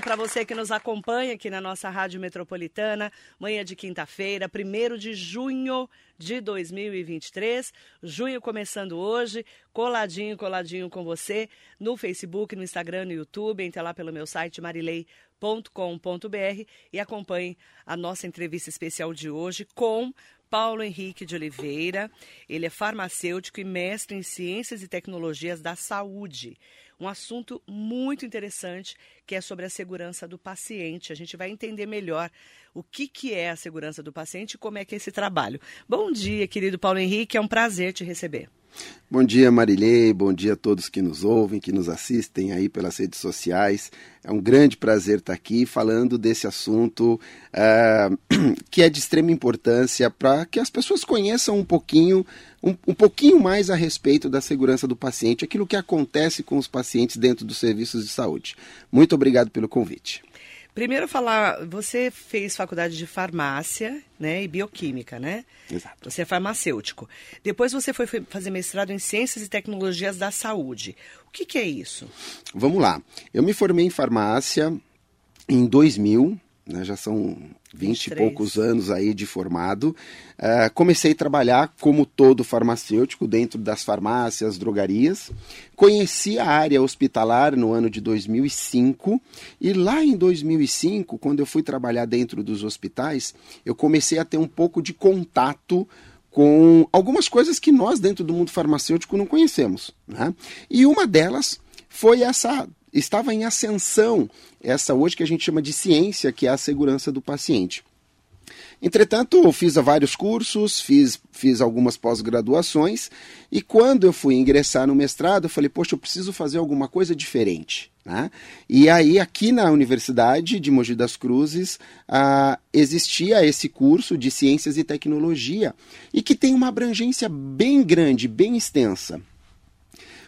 dia para você que nos acompanha aqui na nossa Rádio Metropolitana, manhã de quinta-feira, 1 de junho de 2023. Junho começando hoje, coladinho, coladinho com você no Facebook, no Instagram, no YouTube. Entre lá pelo meu site marilei.com.br e acompanhe a nossa entrevista especial de hoje com Paulo Henrique de Oliveira. Ele é farmacêutico e mestre em Ciências e Tecnologias da Saúde. Um assunto muito interessante que é sobre a segurança do paciente. A gente vai entender melhor o que, que é a segurança do paciente e como é que é esse trabalho. Bom dia, querido Paulo Henrique. É um prazer te receber. Bom dia, Marilei. Bom dia a todos que nos ouvem, que nos assistem aí pelas redes sociais. É um grande prazer estar aqui falando desse assunto uh, que é de extrema importância para que as pessoas conheçam um pouquinho, um, um pouquinho mais a respeito da segurança do paciente, aquilo que acontece com os pacientes dentro dos serviços de saúde. Muito obrigado pelo convite. Primeiro falar, você fez faculdade de farmácia, né, e bioquímica, né? Exato. Você é farmacêutico. Depois você foi fazer mestrado em Ciências e Tecnologias da Saúde. O que, que é isso? Vamos lá. Eu me formei em farmácia em 2000, né, já são 20 e poucos anos aí de formado. Uh, comecei a trabalhar como todo farmacêutico dentro das farmácias, drogarias. Conheci a área hospitalar no ano de 2005 e lá em 2005, quando eu fui trabalhar dentro dos hospitais, eu comecei a ter um pouco de contato com algumas coisas que nós dentro do mundo farmacêutico não conhecemos. Né? E uma delas foi essa estava em ascensão essa hoje que a gente chama de ciência, que é a segurança do paciente. Entretanto, fiz vários cursos, fiz, fiz algumas pós-graduações, e quando eu fui ingressar no mestrado, eu falei, poxa, eu preciso fazer alguma coisa diferente. Né? E aí, aqui na Universidade de Mogi das Cruzes, ah, existia esse curso de Ciências e Tecnologia, e que tem uma abrangência bem grande, bem extensa.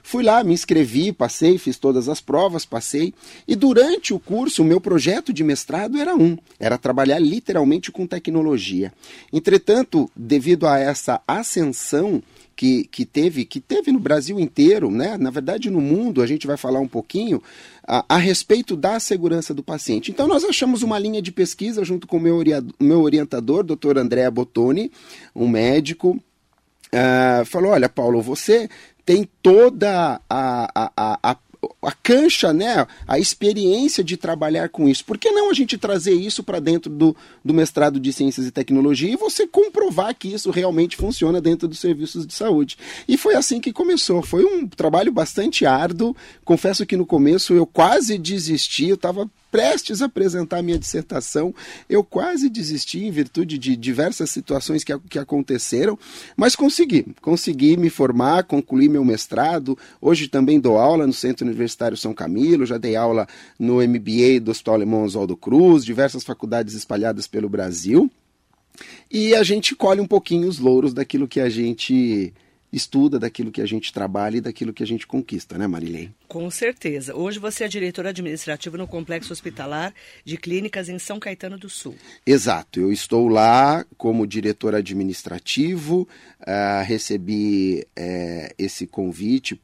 Fui lá, me inscrevi, passei, fiz todas as provas, passei. E durante o curso, o meu projeto de mestrado era um: era trabalhar literalmente com tecnologia. Entretanto, devido a essa ascensão que, que, teve, que teve no Brasil inteiro, né? na verdade no mundo, a gente vai falar um pouquinho a, a respeito da segurança do paciente. Então nós achamos uma linha de pesquisa junto com o meu, meu orientador, doutor André Bottoni, um médico, Uh, falou: Olha, Paulo, você tem toda a, a, a, a cancha, né, a experiência de trabalhar com isso. Por que não a gente trazer isso para dentro do, do mestrado de Ciências e Tecnologia e você comprovar que isso realmente funciona dentro dos serviços de saúde? E foi assim que começou. Foi um trabalho bastante árduo. Confesso que no começo eu quase desisti, eu estava prestes a apresentar minha dissertação, eu quase desisti em virtude de diversas situações que, que aconteceram, mas consegui, consegui me formar, concluir meu mestrado. Hoje também dou aula no Centro Universitário São Camilo, já dei aula no MBA do Hospital Alemão Oswaldo Cruz, diversas faculdades espalhadas pelo Brasil. E a gente colhe um pouquinho os louros daquilo que a gente estuda, daquilo que a gente trabalha e daquilo que a gente conquista, né, Marilei? Com certeza. Hoje você é diretor administrativo no Complexo Hospitalar de Clínicas em São Caetano do Sul. Exato. Eu estou lá como diretor administrativo, uh, recebi uh, esse convite,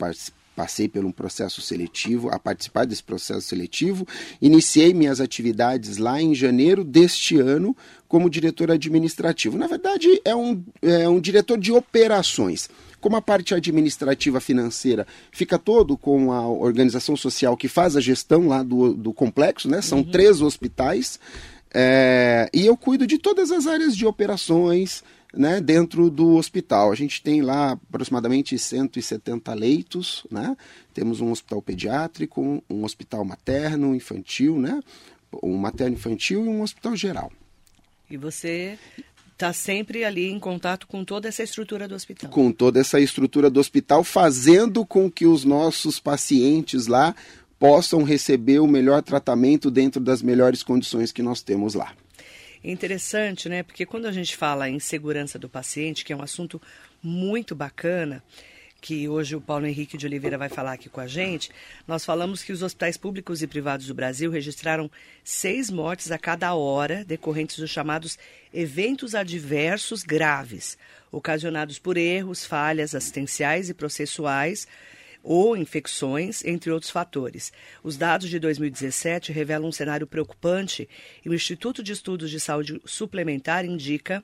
passei por um processo seletivo, a participar desse processo seletivo, iniciei minhas atividades lá em janeiro deste ano como diretor administrativo. Na verdade, é um, é um diretor de operações. Como a parte administrativa financeira fica todo com a organização social que faz a gestão lá do, do complexo, né? São uhum. três hospitais. É, e eu cuido de todas as áreas de operações né, dentro do hospital. A gente tem lá aproximadamente 170 leitos, né? Temos um hospital pediátrico, um, hospital materno, infantil, né? Um materno infantil e um hospital geral. E você está sempre ali em contato com toda essa estrutura do hospital. Com toda essa estrutura do hospital, fazendo com que os nossos pacientes lá possam receber o melhor tratamento dentro das melhores condições que nós temos lá. Interessante, né? Porque quando a gente fala em segurança do paciente, que é um assunto muito bacana, que hoje o Paulo Henrique de Oliveira vai falar aqui com a gente, nós falamos que os hospitais públicos e privados do Brasil registraram seis mortes a cada hora decorrentes dos chamados eventos adversos graves, ocasionados por erros, falhas assistenciais e processuais ou infecções, entre outros fatores. Os dados de 2017 revelam um cenário preocupante e o Instituto de Estudos de Saúde Suplementar indica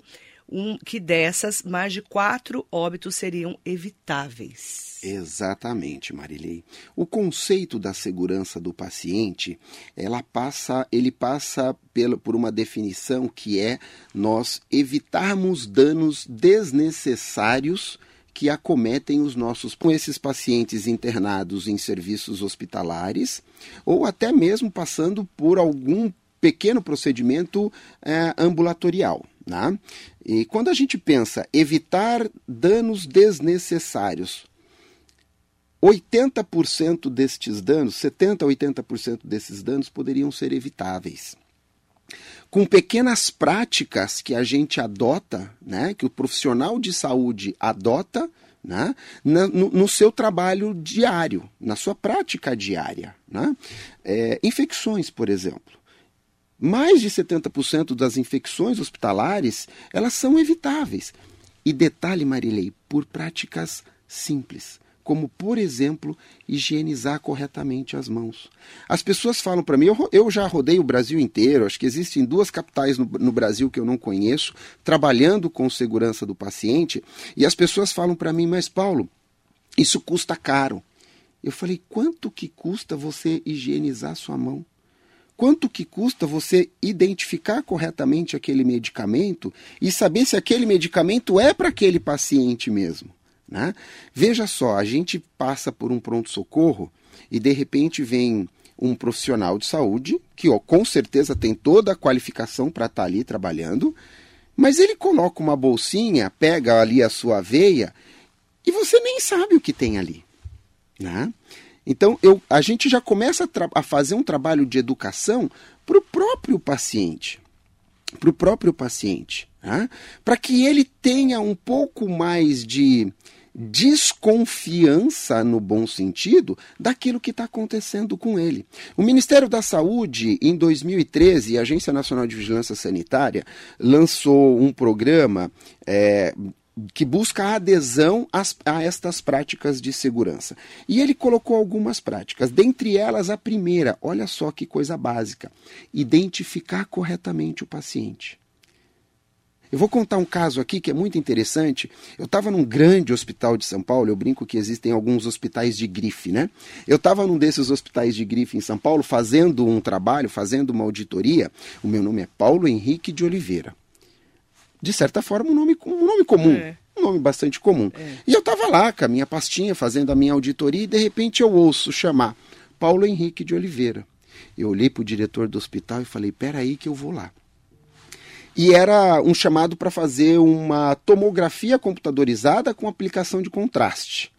um, que dessas, mais de quatro óbitos seriam evitáveis. Exatamente, Marilei. O conceito da segurança do paciente, ela passa, ele passa pela, por uma definição que é nós evitarmos danos desnecessários que acometem os nossos com esses pacientes internados em serviços hospitalares ou até mesmo passando por algum pequeno procedimento é, ambulatorial. Né? E quando a gente pensa evitar danos desnecessários, 80% destes danos, 70% a 80% desses danos poderiam ser evitáveis. Com pequenas práticas que a gente adota, né, que o profissional de saúde adota, né, no, no, seu trabalho diário, na sua prática diária. Né? É, infecções, por exemplo. Mais de 70% das infecções hospitalares, elas são evitáveis. E detalhe, Marilei, por práticas simples, como, por exemplo, higienizar corretamente as mãos. As pessoas falam para mim, eu, eu, já rodei o Brasil inteiro, acho que existem duas capitais no, no Brasil que eu não conheço, trabalhando com segurança do paciente, e as pessoas falam para mim, mas Paulo, isso custa caro. Eu falei, quanto que custa você higienizar sua mão? Quanto que custa você identificar corretamente aquele medicamento e saber se aquele medicamento é para aquele paciente mesmo. Né? Veja só, a gente passa por um pronto-socorro e de repente vem um profissional de saúde que ó, com certeza tem toda a qualificação para estar tá ali trabalhando, mas ele coloca uma bolsinha, pega ali a sua veia e você nem sabe o que tem ali. Né? Então, eu, a gente já começa a, a fazer um trabalho de educação para o próprio paciente. Para o próprio paciente. Né? Para que ele tenha um pouco mais de desconfiança, no bom sentido, daquilo que está acontecendo com ele. O Ministério da Saúde, em 2013, a Agência Nacional de Vigilância Sanitária lançou um programa é, que busca adesão às, a estas práticas de segurança. E ele colocou algumas práticas, dentre elas a primeira, olha só que coisa básica: identificar corretamente o paciente. Eu vou contar um caso aqui que é muito interessante. Eu estava num grande hospital de São Paulo, eu brinco que existem alguns hospitais de grife, né? Eu estava num desses hospitais de grife em São Paulo fazendo um trabalho, fazendo uma auditoria. O meu nome é Paulo Henrique de Oliveira de certa forma, um nome, um nome comum. É. Um nome bastante comum. É. E eu estava lá com a minha pastinha, fazendo a minha auditoria, e de repente eu ouço chamar Paulo Henrique de Oliveira. Eu olhei para o diretor do hospital e falei: peraí, que eu vou lá. E era um chamado para fazer uma tomografia computadorizada com aplicação de contraste.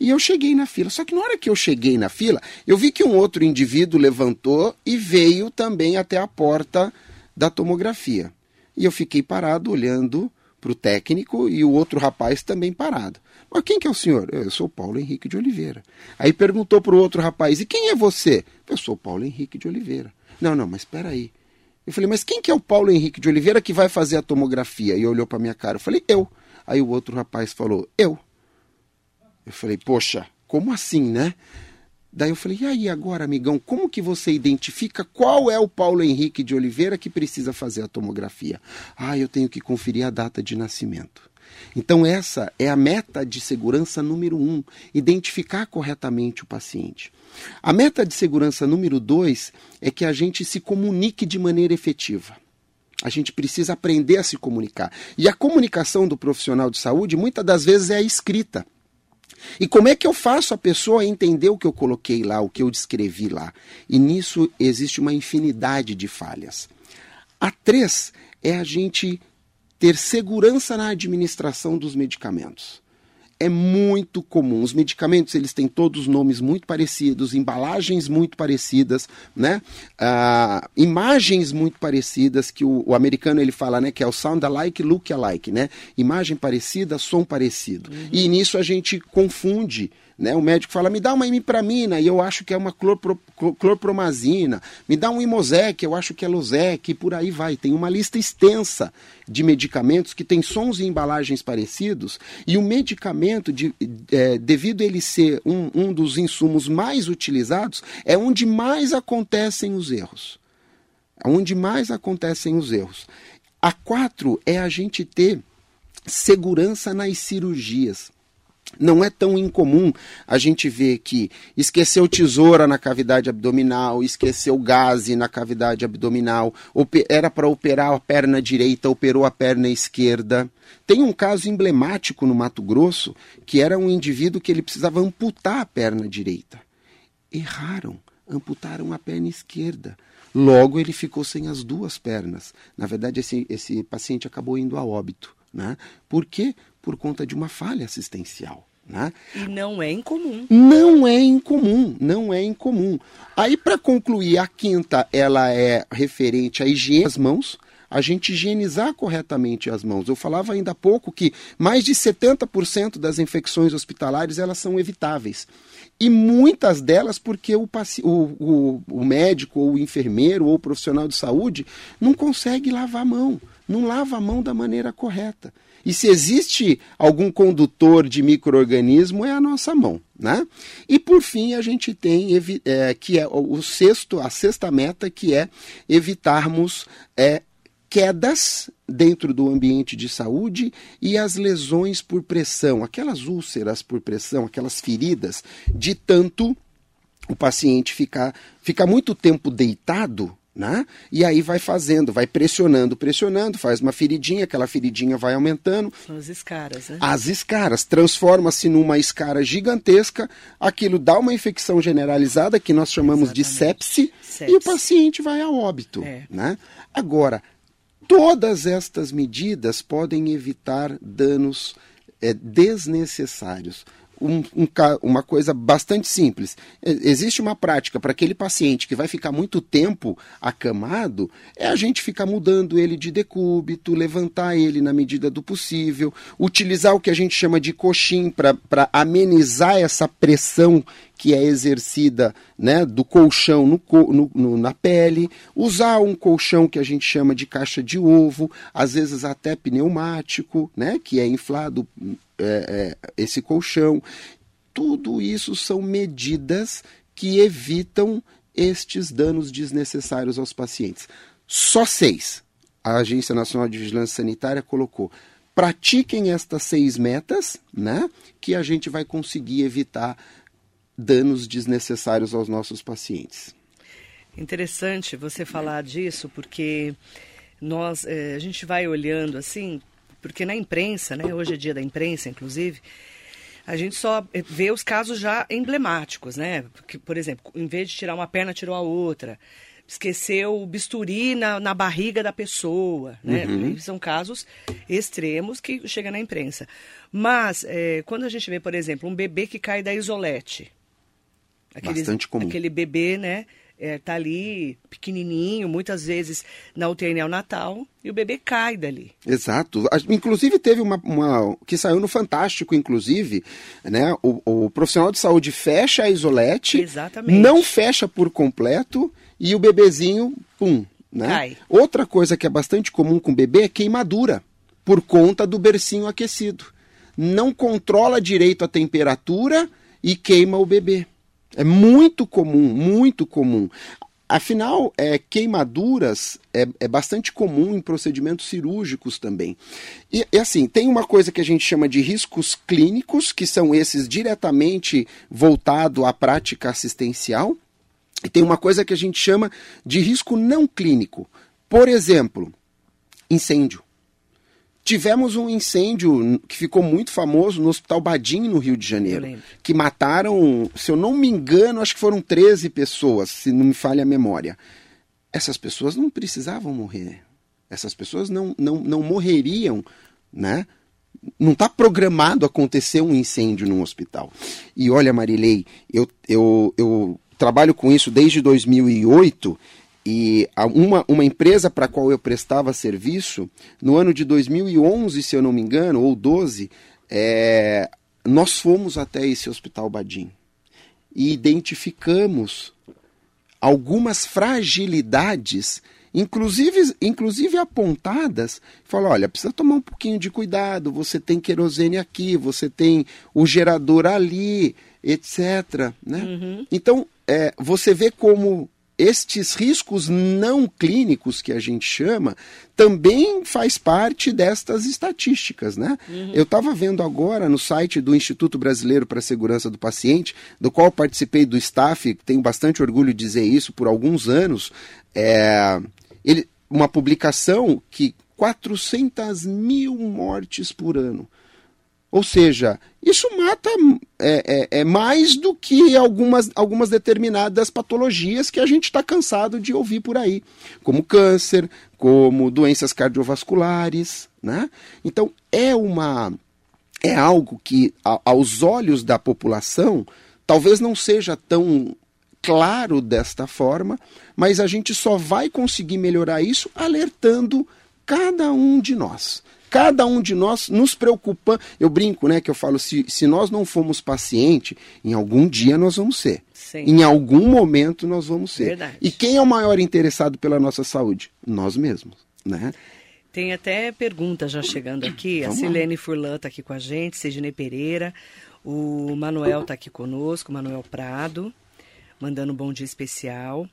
E eu cheguei na fila. Só que na hora que eu cheguei na fila, eu vi que um outro indivíduo levantou e veio também até a porta da tomografia. E eu fiquei parado olhando para o técnico e o outro rapaz também parado. Mas quem que é o senhor? Eu sou Paulo Henrique de Oliveira. Aí perguntou para o outro rapaz, e quem é você? Eu sou Paulo Henrique de Oliveira. Não, não, mas espera aí. Eu falei, mas quem que é o Paulo Henrique de Oliveira que vai fazer a tomografia? E olhou para minha cara. Eu falei, eu. Aí o outro rapaz falou, eu. Eu falei, poxa, como assim, né? Daí eu falei, e aí agora, amigão, como que você identifica qual é o Paulo Henrique de Oliveira que precisa fazer a tomografia? Ah, eu tenho que conferir a data de nascimento. Então essa é a meta de segurança número um, identificar corretamente o paciente. A meta de segurança número dois é que a gente se comunique de maneira efetiva. A gente precisa aprender a se comunicar. E a comunicação do profissional de saúde muitas das vezes é a escrita. E como é que eu faço a pessoa entender o que eu coloquei lá, o que eu descrevi lá? E nisso existe uma infinidade de falhas. A três é a gente ter segurança na administração dos medicamentos. É muito comum. Os medicamentos eles têm todos nomes muito parecidos, embalagens muito parecidas, né? Ah, imagens muito parecidas que o, o, americano ele fala, né? Que é o sound alike, look alike, né? Imagem parecida, som parecido. Uhum. E nisso a gente confunde né? O médico fala, me dá uma imipramina, e eu acho que é uma clorpro, clorpromazina. Me dá um imosec, eu acho que é Losec, e por aí vai. Tem uma lista extensa de medicamentos que tem sons e embalagens parecidos, e o medicamento, de, é, devido a ele ser um, um dos insumos mais utilizados, é onde mais acontecem os erros. É onde mais acontecem os erros. A quatro é a gente ter segurança nas cirurgias. Não é tão incomum a gente ver que esqueceu tesoura na cavidade abdominal, esqueceu gase na cavidade abdominal, era para operar a perna direita, operou a perna esquerda. Tem um caso emblemático no Mato Grosso que era um indivíduo que ele precisava amputar a perna direita. Erraram, amputaram a perna esquerda. Logo ele ficou sem as duas pernas. Na verdade, esse, esse paciente acabou indo a óbito. Né? Por quê? Por conta de uma falha assistencial. Né? E não é incomum. Não é incomum, não é incomum. Aí, para concluir, a quinta ela é referente à higiene das mãos, a gente higienizar corretamente as mãos. Eu falava ainda há pouco que mais de 70% das infecções hospitalares elas são evitáveis. E muitas delas porque o, o, o, o médico, ou o enfermeiro, ou o profissional de saúde não consegue lavar a mão não lava a mão da maneira correta. E se existe algum condutor de microorganismo, é a nossa mão. Né? E por fim, a gente tem é, que é o sexto, a sexta meta, que é evitarmos é, quedas dentro do ambiente de saúde e as lesões por pressão, aquelas úlceras por pressão, aquelas feridas, de tanto o paciente ficar, ficar muito tempo deitado né? E aí vai fazendo, vai pressionando, pressionando, faz uma feridinha, aquela feridinha vai aumentando. São as escaras, né? As escaras, transforma-se numa escara gigantesca, aquilo dá uma infecção generalizada, que nós chamamos Exatamente. de sepse, sepse, e o paciente vai a óbito. É. Né? Agora, todas estas medidas podem evitar danos é, desnecessários um, um, uma coisa bastante simples. Existe uma prática para aquele paciente que vai ficar muito tempo acamado, é a gente ficar mudando ele de decúbito, levantar ele na medida do possível, utilizar o que a gente chama de coxim para amenizar essa pressão que é exercida né, do colchão no, no, no, na pele, usar um colchão que a gente chama de caixa de ovo, às vezes até pneumático, né, que é inflado é, é, esse colchão. Tudo isso são medidas que evitam estes danos desnecessários aos pacientes. Só seis. A Agência Nacional de Vigilância Sanitária colocou. Pratiquem estas seis metas, né? Que a gente vai conseguir evitar danos desnecessários aos nossos pacientes. Interessante você falar disso, porque nós, é, a gente vai olhando assim, porque na imprensa, né, hoje é dia da imprensa, inclusive, a gente só vê os casos já emblemáticos, né? Porque, por exemplo, em vez de tirar uma perna, tirou a outra. Esqueceu o bisturi na, na barriga da pessoa, né? Uhum. São casos extremos que chegam na imprensa. Mas, é, quando a gente vê, por exemplo, um bebê que cai da isolete, Bastante comum. Aquele bebê, né? É, tá ali pequenininho, muitas vezes na UTI neonatal, e o bebê cai dali. Exato. Inclusive teve uma, uma que saiu no Fantástico, inclusive, né? O, o, profissional de saúde fecha a isolete, Exatamente. não fecha por completo e o bebezinho, pum, né? Cai. Outra coisa que é bastante comum com o bebê é queimadura, por conta do bercinho aquecido. Não controla direito a temperatura e queima o bebê. É muito comum, muito comum. Afinal, é, queimaduras é, é, bastante comum em procedimentos cirúrgicos também. E, e, assim, tem uma coisa que a gente chama de riscos clínicos, que são esses diretamente voltados à prática assistencial, e tem uma coisa que a gente chama de risco não clínico. Por exemplo, incêndio. Tivemos um incêndio que ficou muito famoso no Hospital Badim, no Rio de Janeiro, que mataram, se eu não me engano, acho que foram 13 pessoas, se não me falha a memória. Essas pessoas não precisavam morrer. Essas pessoas não, não, não morreriam, né? não está programado acontecer um incêndio num hospital. E olha, Marilei, eu, eu, eu trabalho com isso desde 2008 e uma, uma empresa para a qual eu prestava serviço, no ano de 2011, se eu não me engano, ou 12, é, nós fomos até esse hospital Badim e identificamos algumas fragilidades inclusive, inclusive apontadas, falou, olha, precisa tomar um pouquinho de cuidado, você tem querosene aqui, você tem o gerador ali, etc. Né? Uhum. Então, é, você vê como estes riscos não clínicos que a gente chama também faz parte destas estatísticas, né? Uhum. Eu estava vendo agora no site do Instituto Brasileiro para a Segurança do Paciente, do qual participei do staff, tenho bastante orgulho de dizer isso por alguns anos, é, ele, uma publicação que 400 mil mortes por ano. Ou seja, isso mata é, é, é mais do que algumas, algumas determinadas patologias que a gente está cansado de ouvir por aí, como câncer, como doenças cardiovasculares. Né? Então é uma é algo que, a, aos olhos da população, talvez não seja tão claro desta forma, mas a gente só vai conseguir melhorar isso alertando cada um de nós. Cada um de nós nos preocupa. Eu brinco, né? Que eu falo, se, se nós não formos paciente, em algum dia nós vamos ser. Sim. Em algum momento nós vamos ser. Verdade. E quem é o maior interessado pela nossa saúde? Nós mesmos, né? Tem até pergunta já chegando aqui. Vamos a Silene lá. Furlan está aqui com a gente, Sidney Pereira. O Manuel está aqui conosco, Manuel Prado mandando um bom dia especial.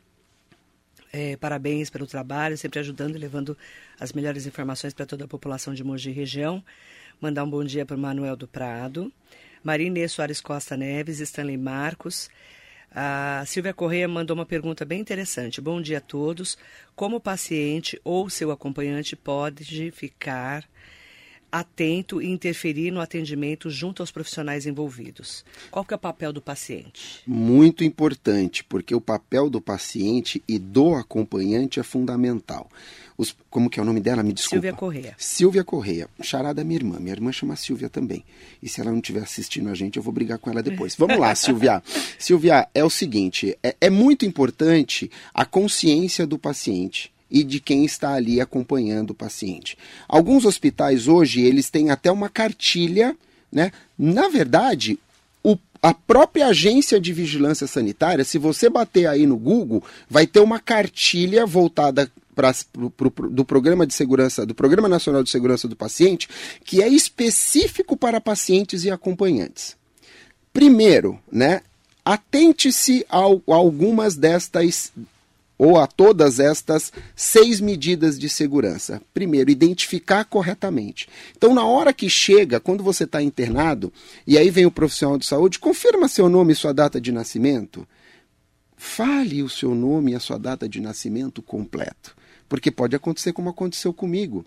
É, parabéns pelo trabalho, sempre ajudando e levando as melhores informações para toda a população de Mogi região. Mandar um bom dia para o Manuel do Prado, Marinê Soares Costa Neves, Stanley Marcos. A Silvia Correia mandou uma pergunta bem interessante. Bom dia a todos. Como o paciente ou seu acompanhante pode ficar atento e interferir no atendimento junto aos profissionais envolvidos. Qual que é o papel do paciente? Muito importante, porque o papel do paciente e do acompanhante é fundamental. Os, como que é o nome dela? Me desculpa. Silvia Correia. Silvia Correia, charada minha irmã. Minha irmã chama Silvia também. E se ela não estiver assistindo a gente, eu vou brigar com ela depois. Vamos lá, Silvia. Silvia, é o seguinte, é, é muito importante a consciência do paciente e de quem está ali acompanhando o paciente. Alguns hospitais hoje, eles têm até uma cartilha, né? Na verdade, o, a própria agência de vigilância sanitária, se você bater aí no Google, vai ter uma cartilha voltada pra, pro, pro, do programa de segurança, do Programa Nacional de Segurança do Paciente, que é específico para pacientes e acompanhantes. Primeiro, né? Atente-se a, a algumas destas ou a todas estas seis medidas de segurança. Primeiro, identificar corretamente. Então, na hora que chega, quando você está internado, e aí vem o profissional de saúde, confirma seu nome e sua data de nascimento. Fale o seu nome e a sua data de nascimento completo. Porque pode acontecer como aconteceu comigo.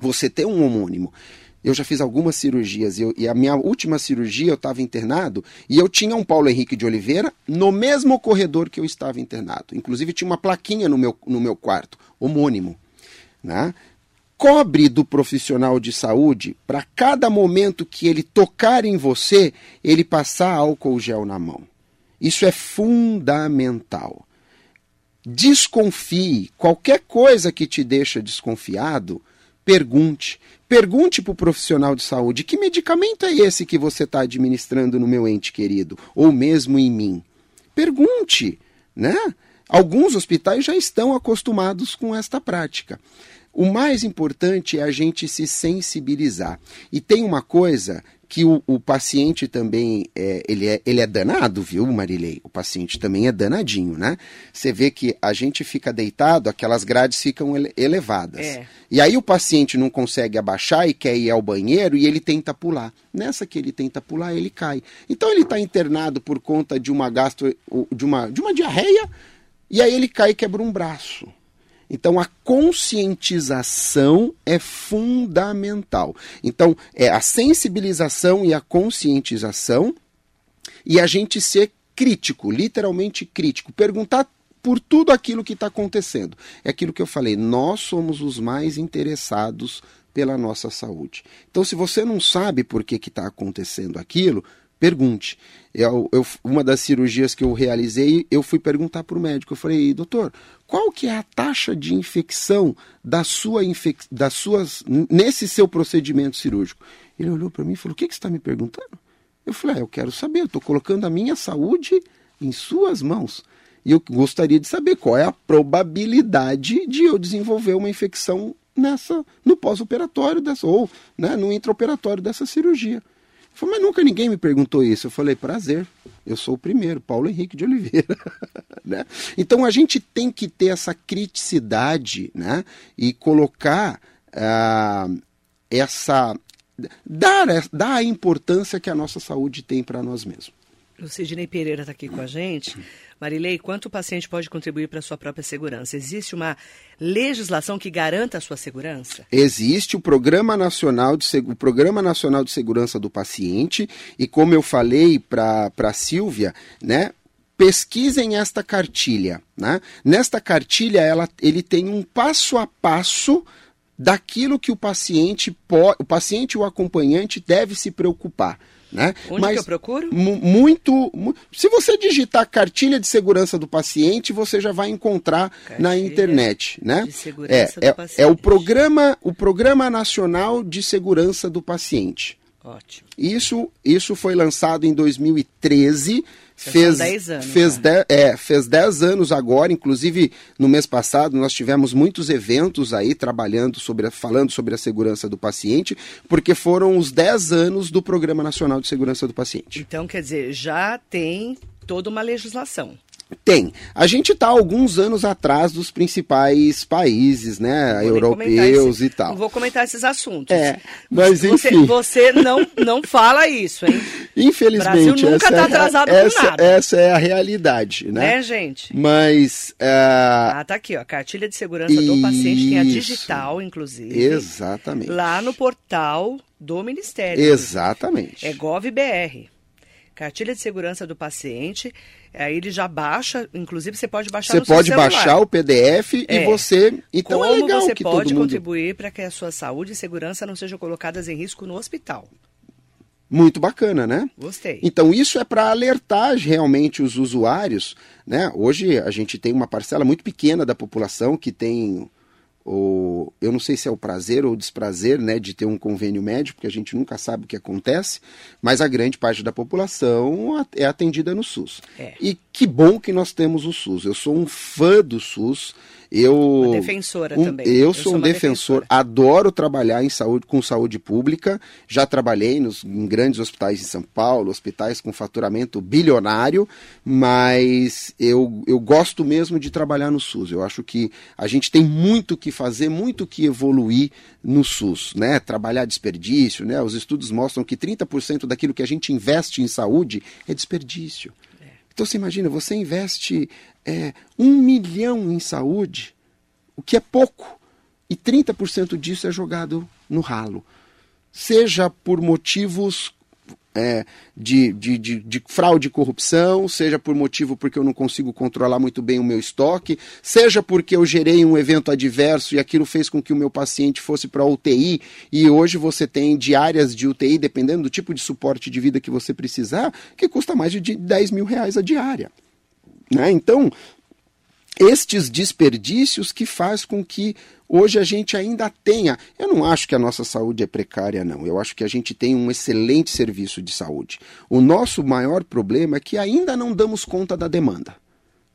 Você tem um homônimo eu já fiz algumas cirurgias eu, e a minha última cirurgia eu estava internado e eu tinha um Paulo Henrique de Oliveira no mesmo corredor que eu estava internado. Inclusive tinha uma plaquinha no meu, no meu quarto, homônimo. Né? Cobre do profissional de saúde para cada momento que ele tocar em você, ele passar álcool gel na mão. Isso é fundamental. Desconfie. Qualquer coisa que te deixa desconfiado, pergunte. Pergunte para o profissional de saúde: que medicamento é esse que você está administrando no meu ente querido? Ou mesmo em mim? Pergunte, né? Alguns hospitais já estão acostumados com esta prática. O mais importante é a gente se sensibilizar. E tem uma coisa que o, o paciente também é, ele, é, ele é danado, viu, Marilei? O paciente também é danadinho, né? Você vê que a gente fica deitado, aquelas grades ficam ele, elevadas. É. E aí o paciente não consegue abaixar e quer ir ao banheiro e ele tenta pular. Nessa que ele tenta pular, ele cai. Então ele está internado por conta de uma gastro, de uma, de uma diarreia, e aí ele cai e quebra um braço. Então, a conscientização é fundamental. Então, é a sensibilização e a conscientização e a gente ser crítico, literalmente crítico, perguntar por tudo aquilo que está acontecendo. É aquilo que eu falei, nós somos os mais interessados pela nossa saúde. Então, se você não sabe por que está acontecendo aquilo, pergunte. Eu, eu, uma das cirurgias que eu realizei, eu fui perguntar para o médico. Eu falei, doutor, qual que é a taxa de infecção da sua infec das suas nesse seu procedimento cirúrgico? Ele olhou para mim e falou, o que, que você está me perguntando? Eu falei, ah, eu quero saber, eu estou colocando a minha saúde em suas mãos. E eu gostaria de saber qual é a probabilidade de eu desenvolver uma infecção nessa no pós-operatório dessa ou né, no intraoperatório dessa cirurgia. Falei, mas nunca ninguém me perguntou isso. Eu falei, prazer, eu sou o primeiro, Paulo Henrique de Oliveira. né? Então a gente tem que ter essa criticidade né? e colocar uh, essa. Dar, dar a importância que a nossa saúde tem para nós mesmos. O Sidney Pereira está aqui com a gente. Marilei, quanto o paciente pode contribuir para a sua própria segurança? Existe uma legislação que garanta a sua segurança? Existe o Programa Nacional de, o Programa Nacional de Segurança do Paciente e como eu falei para a Silvia, né, pesquisem esta cartilha. Né? Nesta cartilha, ela, ele tem um passo a passo daquilo que o paciente, o paciente e o acompanhante deve se preocupar. Né? Onde Mas, que eu procuro? Muito, Se você digitar cartilha de segurança do paciente, você já vai encontrar cartilha na internet. Né? É, do é, paciente. é o programa, o Programa Nacional de Segurança do Paciente. Ótimo. Isso, isso foi lançado em 2013 fez 10 anos. Fez, né? de, é, fez 10 anos agora, inclusive no mês passado nós tivemos muitos eventos aí trabalhando sobre, falando sobre a segurança do paciente, porque foram os 10 anos do Programa Nacional de Segurança do Paciente. Então, quer dizer, já tem toda uma legislação. Tem. A gente está alguns anos atrás dos principais países, né, europeus esse, e tal. Não vou comentar esses assuntos. É, mas enfim. Você, você não, não fala isso, hein? Infelizmente. O Brasil nunca está é, atrasado essa, nada. Essa é a realidade, né? Né, gente? Mas... Uh... Ah, tá aqui, ó. Cartilha de segurança isso. do paciente, tem a digital, inclusive. Exatamente. Lá no portal do Ministério. Exatamente. É GovBR. Cartilha de segurança do paciente. Aí ele já baixa, inclusive você pode baixar Você pode baixar o PDF é. e você. Então Como é legal você que pode mundo... contribuir para que a sua saúde e segurança não sejam colocadas em risco no hospital. Muito bacana, né? Gostei. Então isso é para alertar realmente os usuários, né? Hoje a gente tem uma parcela muito pequena da população que tem ou eu não sei se é o prazer ou o desprazer né, de ter um convênio médico, porque a gente nunca sabe o que acontece, mas a grande parte da população é atendida no SUS. É. E que bom que nós temos o SUS. Eu sou um fã do SUS. Eu, uma defensora um, também. Eu, eu sou, um defensor, defensora. adoro trabalhar em saúde, com saúde pública. Já trabalhei nos, em grandes hospitais em São Paulo, hospitais com faturamento bilionário, mas eu, eu gosto mesmo de trabalhar no SUS. Eu acho que a gente tem muito que fazer, muito que evoluir no SUS, né? Trabalhar desperdício, né? Os estudos mostram que 30% daquilo que a gente investe em saúde é desperdício. Então você imagina, você investe é, um milhão em saúde, o que é pouco, e 30% disso é jogado no ralo. Seja por motivos é, de, de, de, de, fraude e corrupção, seja por motivo porque eu não consigo controlar muito bem o meu estoque, seja porque eu gerei um evento adverso e aquilo fez com que o meu paciente fosse para UTI e hoje você tem diárias de UTI, dependendo do tipo de suporte de vida que você precisar, que custa mais de 10 mil reais a diária. Né? Então, estes desperdícios que faz com que hoje a gente ainda tenha. Eu não acho que a nossa saúde é precária, não. Eu acho que a gente tem um excelente serviço de saúde. O nosso maior problema é que ainda não damos conta da demanda.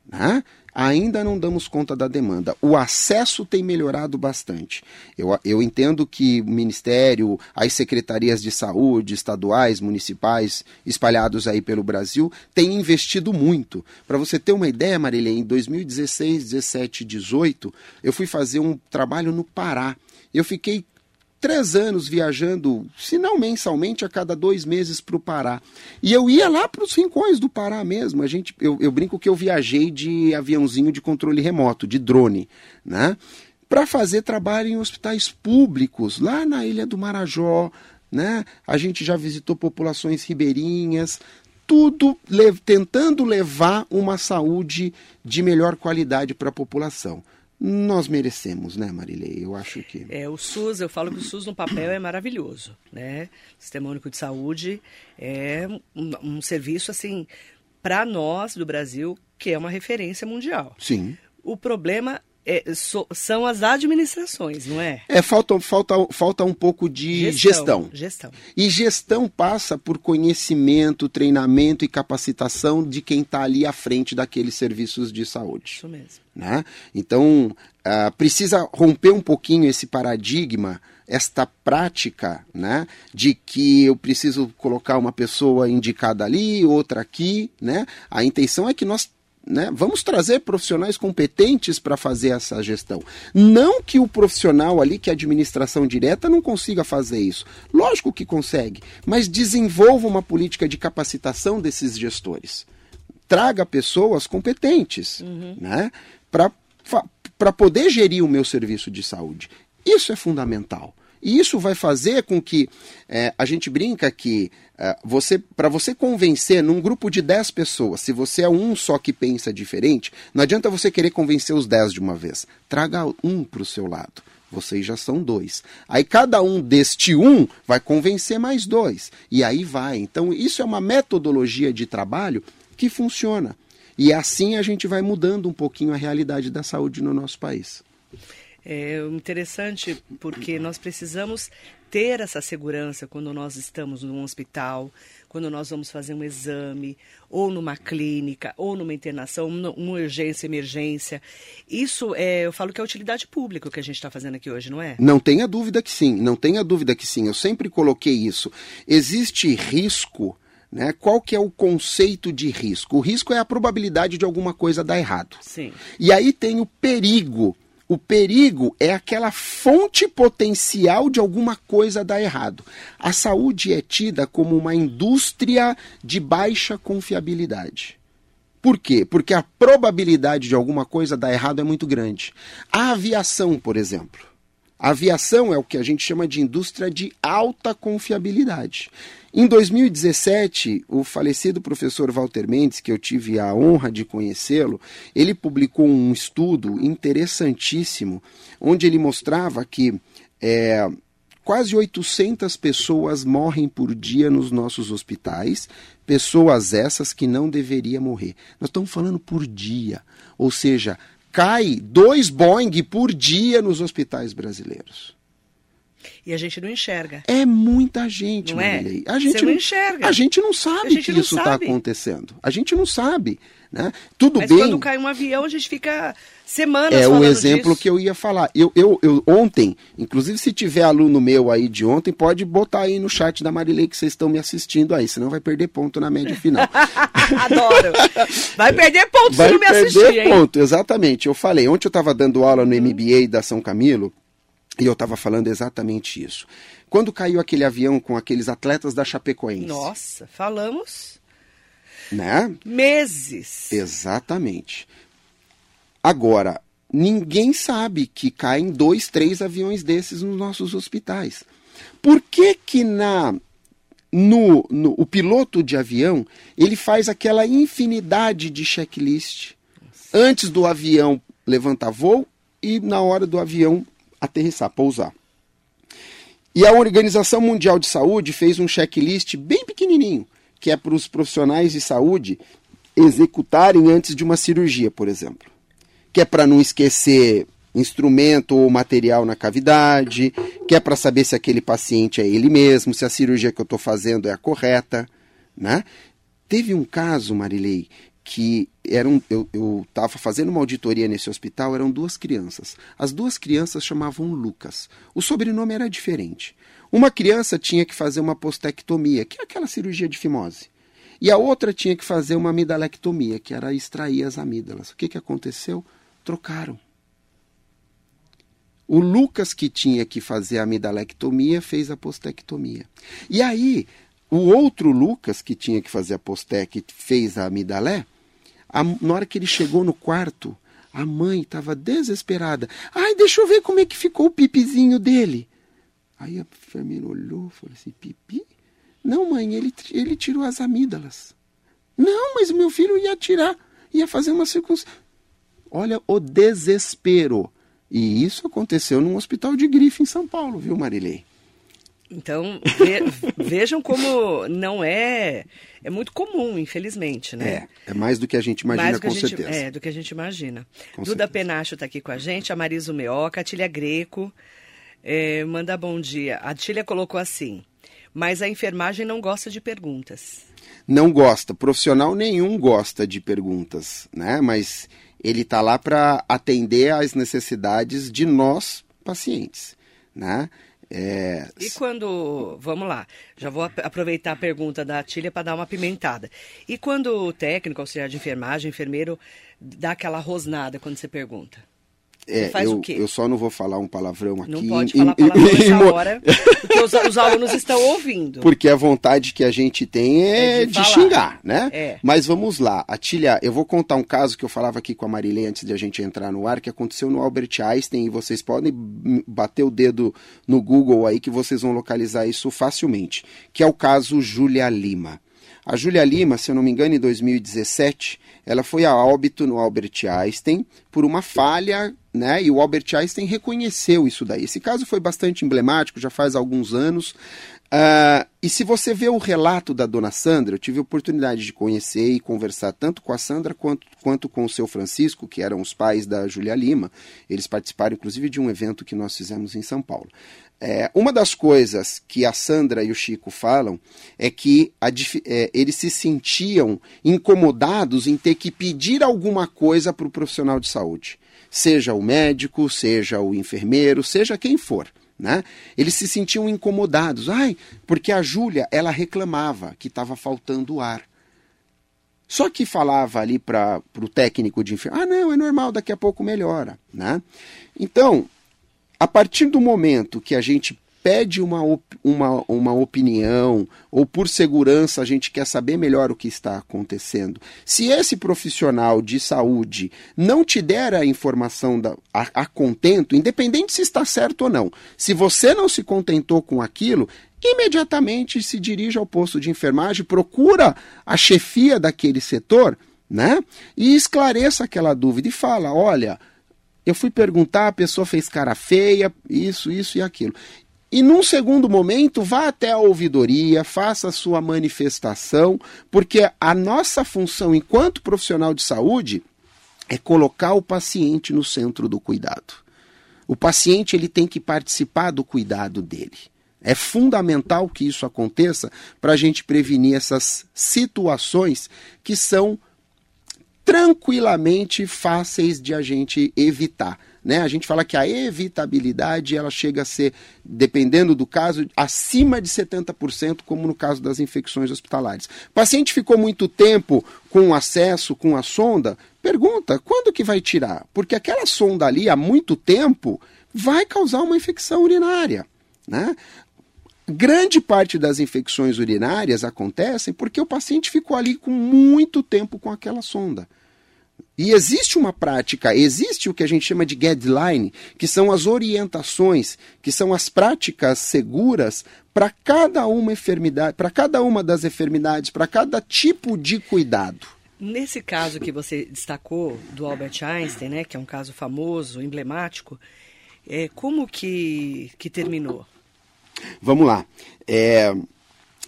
Né? ainda não damos conta da demanda. O acesso tem melhorado bastante. Eu, eu entendo que o Ministério, as secretarias de saúde, estaduais, municipais, espalhados aí pelo Brasil, têm investido muito. Para você ter uma ideia, Marília, em 2016, 17, 18, eu fui fazer um trabalho no Pará. Eu fiquei três anos viajando, se não mensalmente, a cada dois meses para o Pará. E eu ia lá para os rincões do Pará mesmo. A gente, eu, eu brinco que eu viajei de aviãozinho de controle remoto, de drone, né? Para fazer trabalho em hospitais públicos, lá na Ilha do Marajó, né? A gente já visitou populações ribeirinhas, tudo le tentando levar uma saúde de melhor qualidade para a população. Nós merecemos, né, Marilei? Eu acho que. É, o SUS, eu falo que o SUS no papel é maravilhoso, né? O Sistema Único de Saúde é um, um serviço, assim, para nós do Brasil, que é uma referência mundial. Sim. O problema é, so, são as administrações, não é? É, falta, falta, falta um pouco de gestão, gestão. Gestão. E gestão passa por conhecimento, treinamento e capacitação de quem está ali à frente daqueles serviços de saúde. Isso mesmo. Né? Então, uh, precisa romper um pouquinho esse paradigma, esta prática, né? De que eu preciso colocar uma pessoa indicada ali, outra aqui, né? A intenção é que nós né? Vamos trazer profissionais competentes para fazer essa gestão. Não que o profissional ali, que é administração direta, não consiga fazer isso. Lógico que consegue, mas desenvolva uma política de capacitação desses gestores. Traga pessoas competentes uhum. né? para poder gerir o meu serviço de saúde. Isso é fundamental. E isso vai fazer com que é, a gente brinca que é, você, para você convencer num grupo de 10 pessoas, se você é um só que pensa diferente, não adianta você querer convencer os 10 de uma vez. Traga um para o seu lado. Vocês já são dois. Aí cada um deste um vai convencer mais dois. E aí vai. Então, isso é uma metodologia de trabalho que funciona. E assim a gente vai mudando um pouquinho a realidade da saúde no nosso país. É interessante porque nós precisamos ter essa segurança quando nós estamos num hospital, quando nós vamos fazer um exame, ou numa clínica, ou numa internação, numa urgência, emergência. Isso é, eu falo que é utilidade pública o que a gente está fazendo aqui hoje, não é? Não tenha dúvida que sim, não tenha dúvida que sim. Eu sempre coloquei isso. Existe risco. Né? Qual que é o conceito de risco? O risco é a probabilidade de alguma coisa dar errado. Sim. E aí tem o perigo o perigo é aquela fonte potencial de alguma coisa dar errado. A saúde é tida como uma indústria de baixa confiabilidade. Por quê? Porque a probabilidade de alguma coisa dar errado é muito grande. A aviação, por exemplo. A aviação é o que a gente chama de indústria de alta confiabilidade. Em 2017, o falecido professor Walter Mendes, que eu tive a honra de conhecê-lo, ele publicou um estudo interessantíssimo, onde ele mostrava que é, quase 800 pessoas morrem por dia nos nossos hospitais, pessoas essas que não deveriam morrer. Nós estamos falando por dia, ou seja, cai dois Boeing por dia nos hospitais brasileiros. E a gente não enxerga. É muita gente, não é? A gente Você não, não enxerga. A gente não sabe gente que isso está acontecendo. A gente não sabe. Né? Tudo Mas bem. quando cai um avião, a gente fica semanas É o exemplo disso. que eu ia falar. Eu, eu, eu, ontem, inclusive se tiver aluno meu aí de ontem, pode botar aí no chat da Marilei que vocês estão me assistindo aí, senão vai perder ponto na média final. Adoro. Vai perder ponto vai se não me assistir, Vai perder ponto, exatamente. Eu falei, ontem eu estava dando aula no MBA da São Camilo, e eu estava falando exatamente isso. Quando caiu aquele avião com aqueles atletas da Chapecoense? Nossa, falamos. Né? Meses. Exatamente. Agora, ninguém sabe que caem dois, três aviões desses nos nossos hospitais. Por que que na no, no, o piloto de avião ele faz aquela infinidade de checklist Nossa. antes do avião levantar voo e na hora do avião aterrissar, pousar. E a Organização Mundial de Saúde fez um checklist bem pequenininho, que é para os profissionais de saúde executarem antes de uma cirurgia, por exemplo. Que é para não esquecer instrumento ou material na cavidade, que é para saber se aquele paciente é ele mesmo, se a cirurgia que eu estou fazendo é a correta. Né? Teve um caso, Marilei, que eram, eu estava fazendo uma auditoria nesse hospital, eram duas crianças. As duas crianças chamavam Lucas. O sobrenome era diferente. Uma criança tinha que fazer uma postectomia, que é aquela cirurgia de fimose. E a outra tinha que fazer uma amidalectomia, que era extrair as amígdalas. O que, que aconteceu? Trocaram. O Lucas, que tinha que fazer a amidalectomia, fez a postectomia. E aí, o outro Lucas, que tinha que fazer a postec, fez a amidalé, a, na hora que ele chegou no quarto, a mãe estava desesperada. Ai, deixa eu ver como é que ficou o pipizinho dele. Aí a enfermeira olhou e falou assim: pipi? Não, mãe, ele, ele tirou as amígdalas. Não, mas meu filho ia tirar, ia fazer uma circunstância. Olha o desespero. E isso aconteceu num hospital de grife em São Paulo, viu, Marilei? Então, ve, vejam como não é. É muito comum, infelizmente, né? É, é mais do que a gente imagina, com gente, certeza. É, do que a gente imagina. Com Duda certeza. Penacho está aqui com a gente, a Marisa Meoca, a Tília Greco. É, manda bom dia. A Tília colocou assim, mas a enfermagem não gosta de perguntas. Não gosta. Profissional nenhum gosta de perguntas, né? Mas ele está lá para atender às necessidades de nós, pacientes, né? É... E quando. Vamos lá, já vou aproveitar a pergunta da Tília para dar uma pimentada. E quando o técnico, auxiliar de enfermagem, enfermeiro, dá aquela rosnada quando você pergunta? É, faz eu, o quê? Eu só não vou falar um palavrão aqui. Não pode falar palavrão nessa hora, porque os, os, alunos estão ouvindo. Porque a vontade que a gente tem é, é de, de xingar, né? É. Mas vamos lá, Atilha, eu vou contar um caso que eu falava aqui com a Marilene antes de a gente entrar no ar, que aconteceu no Albert Einstein, e vocês podem bater o dedo no Google aí que vocês vão localizar isso facilmente, que é o caso Júlia Lima. A Júlia Lima, se eu não me engano, em 2017, ela foi a óbito no Albert Einstein por uma falha, né? E o Albert Einstein reconheceu isso daí. Esse caso foi bastante emblemático, já faz alguns anos. Uh, e se você vê o relato da dona Sandra, eu tive a oportunidade de conhecer e conversar tanto com a Sandra quanto, quanto com o seu Francisco, que eram os pais da Júlia Lima. Eles participaram, inclusive, de um evento que nós fizemos em São Paulo. É, uma das coisas que a Sandra e o Chico falam é que a, é, eles se sentiam incomodados em ter que pedir alguma coisa para o profissional de saúde, seja o médico, seja o enfermeiro, seja quem for. Né? Eles se sentiam incomodados, ai, porque a Júlia ela reclamava que estava faltando ar. Só que falava ali para o técnico de enfermagem, ah, não, é normal, daqui a pouco melhora. Né? Então, a partir do momento que a gente pede uma, uma, uma opinião, ou por segurança a gente quer saber melhor o que está acontecendo, se esse profissional de saúde não te der a informação da, a, a contento, independente se está certo ou não, se você não se contentou com aquilo, imediatamente se dirige ao posto de enfermagem, procura a chefia daquele setor, né? E esclareça aquela dúvida e fala: olha eu fui perguntar, a pessoa fez cara feia, isso, isso e aquilo. E num segundo momento, vá até a ouvidoria, faça a sua manifestação, porque a nossa função enquanto profissional de saúde é colocar o paciente no centro do cuidado. O paciente ele tem que participar do cuidado dele. É fundamental que isso aconteça para a gente prevenir essas situações que são tranquilamente fáceis de a gente evitar. Né? A gente fala que a evitabilidade ela chega a ser, dependendo do caso, acima de 70%, como no caso das infecções hospitalares. O paciente ficou muito tempo com acesso com a sonda, pergunta quando que vai tirar? Porque aquela sonda ali há muito tempo vai causar uma infecção urinária. Né? Grande parte das infecções urinárias acontecem porque o paciente ficou ali com muito tempo com aquela sonda. E existe uma prática, existe o que a gente chama de guideline, que são as orientações, que são as práticas seguras para cada uma enfermidade, para cada uma das enfermidades, para cada tipo de cuidado. Nesse caso que você destacou do Albert Einstein, né, que é um caso famoso, emblemático, é, como que, que terminou? Vamos lá. É,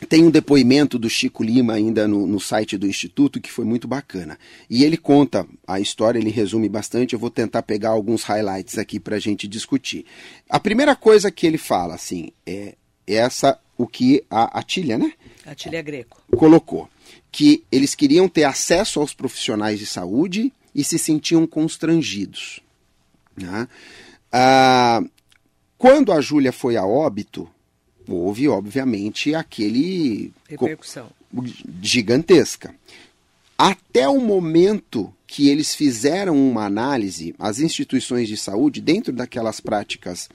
tem um depoimento do Chico Lima ainda no, no, site do Instituto que foi muito bacana. E ele conta a história, ele resume bastante. Eu vou tentar pegar alguns highlights aqui para a gente discutir. A primeira coisa que ele fala, assim, é essa, o que a Atília, né? Atília Greco. Colocou. Que eles queriam ter acesso aos profissionais de saúde e se sentiam constrangidos. Né? Ah, quando a Júlia foi a óbito, houve, obviamente, aquele. Repercussão. Gigantesca. Até o momento que eles fizeram uma análise, as instituições de saúde, dentro daquelas práticas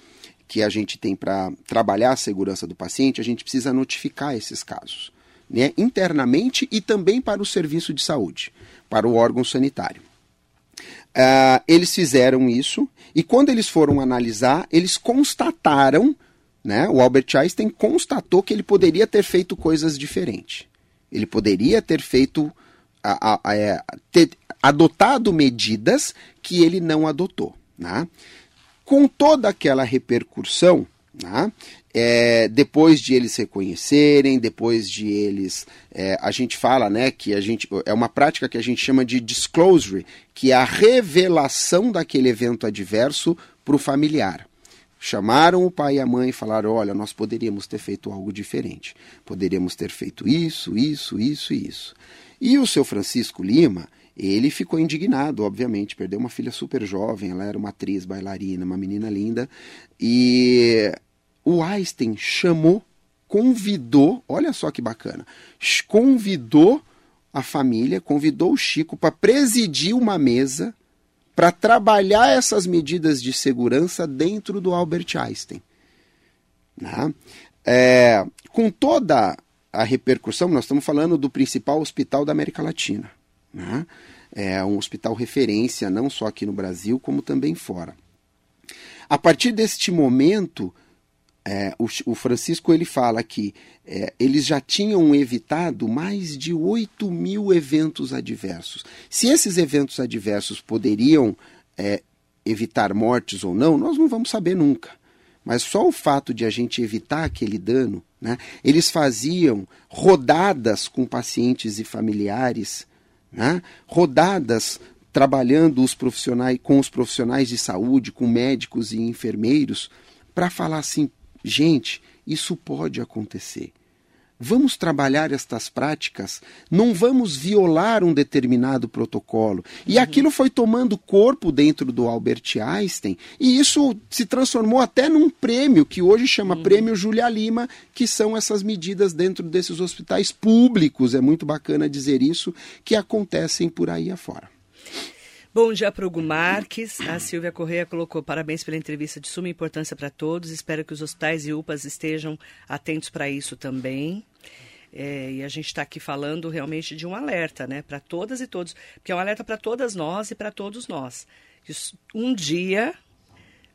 que a gente tem para trabalhar a segurança do paciente, a gente precisa notificar esses casos, né? internamente e também para o serviço de saúde, para o órgão sanitário. Uh, eles fizeram isso e quando eles foram analisar, eles constataram né? O Albert Einstein constatou que ele poderia ter feito coisas diferentes. Ele poderia ter feito a, a, é, ter adotado medidas que ele não adotou. Né? Com toda aquela repercussão, né? É, depois de eles reconhecerem, depois de eles. É, a gente fala né, que a gente. É uma prática que a gente chama de disclosure, que é a revelação daquele evento adverso para o familiar. Chamaram o pai e a mãe e falaram: olha, nós poderíamos ter feito algo diferente. Poderíamos ter feito isso, isso, isso e isso. E o seu Francisco Lima, ele ficou indignado, obviamente, perdeu uma filha super jovem, ela era uma atriz, bailarina, uma menina linda, e o Einstein chamou, convidou, olha só que bacana, convidou a família, convidou o Chico para presidir uma mesa para trabalhar essas medidas de segurança dentro do Albert Einstein. Né? É, com toda a repercussão, nós estamos falando do principal hospital da América Latina. Né? É um hospital referência não só aqui no Brasil, como também fora. A partir deste momento, é, o, o, Francisco ele fala que é, eles já tinham evitado mais de 8 mil eventos adversos. Se esses eventos adversos poderiam é, evitar mortes ou não, nós não vamos saber nunca. Mas só o fato de a gente evitar aquele dano, né, eles faziam rodadas com pacientes e familiares, né, rodadas trabalhando os profissionais com os profissionais de saúde, com médicos e enfermeiros, para falar assim, Gente, isso pode acontecer. Vamos trabalhar estas práticas, não vamos violar um determinado protocolo. E uhum. aquilo foi tomando corpo dentro do Albert Einstein, e isso se transformou até num prêmio, que hoje chama uhum. Prêmio Julia Lima, que são essas medidas dentro desses hospitais públicos, é muito bacana dizer isso, que acontecem por aí afora. Bom dia para o Hugo Marques. A Silvia Correia colocou parabéns pela entrevista de suma importância para todos. Espero que os hospitais e UPAs estejam atentos para isso também. É, e a gente está aqui falando realmente de um alerta, né, para todas e todos, porque é um alerta para todas nós e para todos nós. Um dia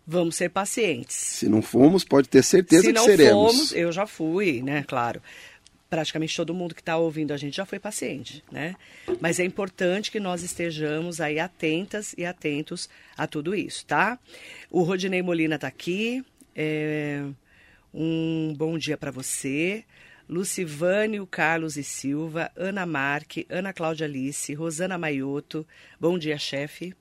vamos ser pacientes. Se não fomos, pode ter certeza Se que seremos. Se não fomos, eu já fui, né, claro praticamente todo mundo que está ouvindo a gente já foi paciente, né? Mas é importante que nós estejamos aí atentas e atentos a tudo isso, tá? O Rodinei Molina está aqui. É... Um bom dia para você. Lucivânio Carlos e Silva, Ana Marque, Ana Cláudia Alice, Rosana Maioto. Bom dia, chefe.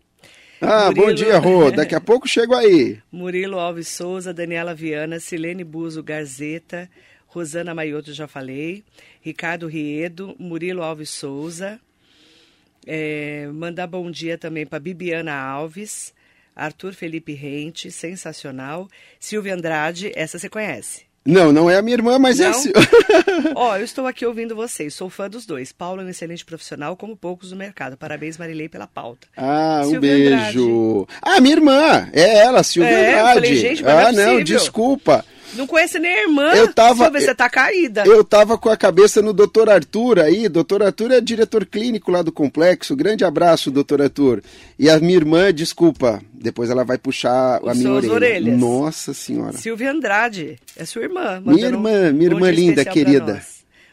Ah, Murilo... bom dia, Rô. Daqui a pouco chego aí. Murilo Alves Souza, Daniela Viana, Silene Buzo Garzeta, Rosana Maioto, já falei. Ricardo Riedo, Murilo Alves Souza. É, mandar bom dia também para Bibiana Alves, Arthur Felipe Rente, sensacional. Silvia Andrade, essa você conhece. Não, não é a minha irmã, mas é não? é a Ó, oh, eu estou aqui ouvindo vocês, sou fã dos dois. Paulo é um excelente profissional, como poucos no mercado. Parabéns, Marilei, pela pauta. Ah, um beijo. Andrade. Ah, minha irmã, é ela, Silvia é, Andrade. Eu falei, gente, mas ah, não, é não, desculpa. Não conhece nem a irmã. Eu tava. Ver, você tá caída. Eu tava com a cabeça no doutor Arthur aí. Doutor Arthur é diretor clínico lá do complexo. Grande abraço, doutor Arthur. E a minha irmã, desculpa, depois ela vai puxar Os a minha orelha. Orelhas. Nossa senhora. Silvia Andrade, é sua irmã. Minha irmã, minha irmã linda, querida.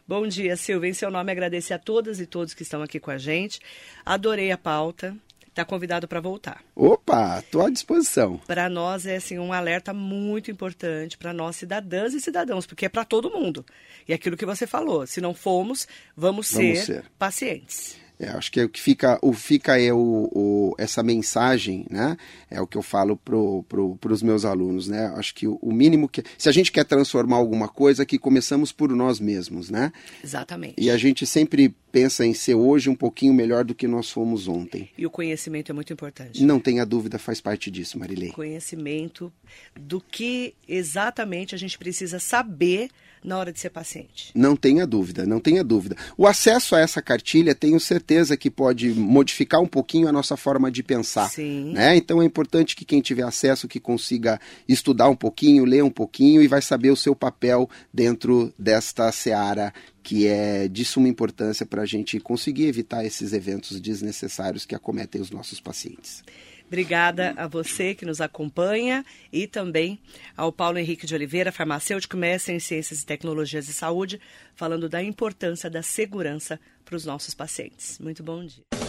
Bom dia, Silvia. Em seu nome, agradecer a todas e todos que estão aqui com a gente. Adorei a pauta está convidado para voltar. Opa, estou à disposição. Para nós é assim um alerta muito importante para nós cidadãs e cidadãos, porque é para todo mundo. E aquilo que você falou, se não formos, vamos, vamos ser, ser pacientes. É, acho que é o que fica, o fica é o, o, essa mensagem, né? É o que eu falo pro, pro, os meus alunos, né? Acho que o, o, mínimo que. Se a gente quer transformar alguma coisa, que começamos por nós mesmos, né? Exatamente. E a gente sempre pensa em ser hoje um pouquinho melhor do que nós fomos ontem. E o conhecimento é muito importante. Não tenha dúvida, faz parte disso, Marilei. Conhecimento do que exatamente a gente precisa saber na hora de ser paciente. Não tenha dúvida, não tenha dúvida. O acesso a essa cartilha, tenho certeza que pode modificar um pouquinho a nossa forma de pensar. Sim. Né? Então é importante que quem tiver acesso que consiga estudar um pouquinho, ler um pouquinho e vai saber o seu papel dentro desta seara que é de suma importância para a gente conseguir evitar esses eventos desnecessários que acometem os nossos pacientes. Obrigada a você que nos acompanha e também ao Paulo Henrique de Oliveira, farmacêutico, mestre em Ciências e Tecnologias de Saúde, falando da importância da segurança para os nossos pacientes. Muito bom dia.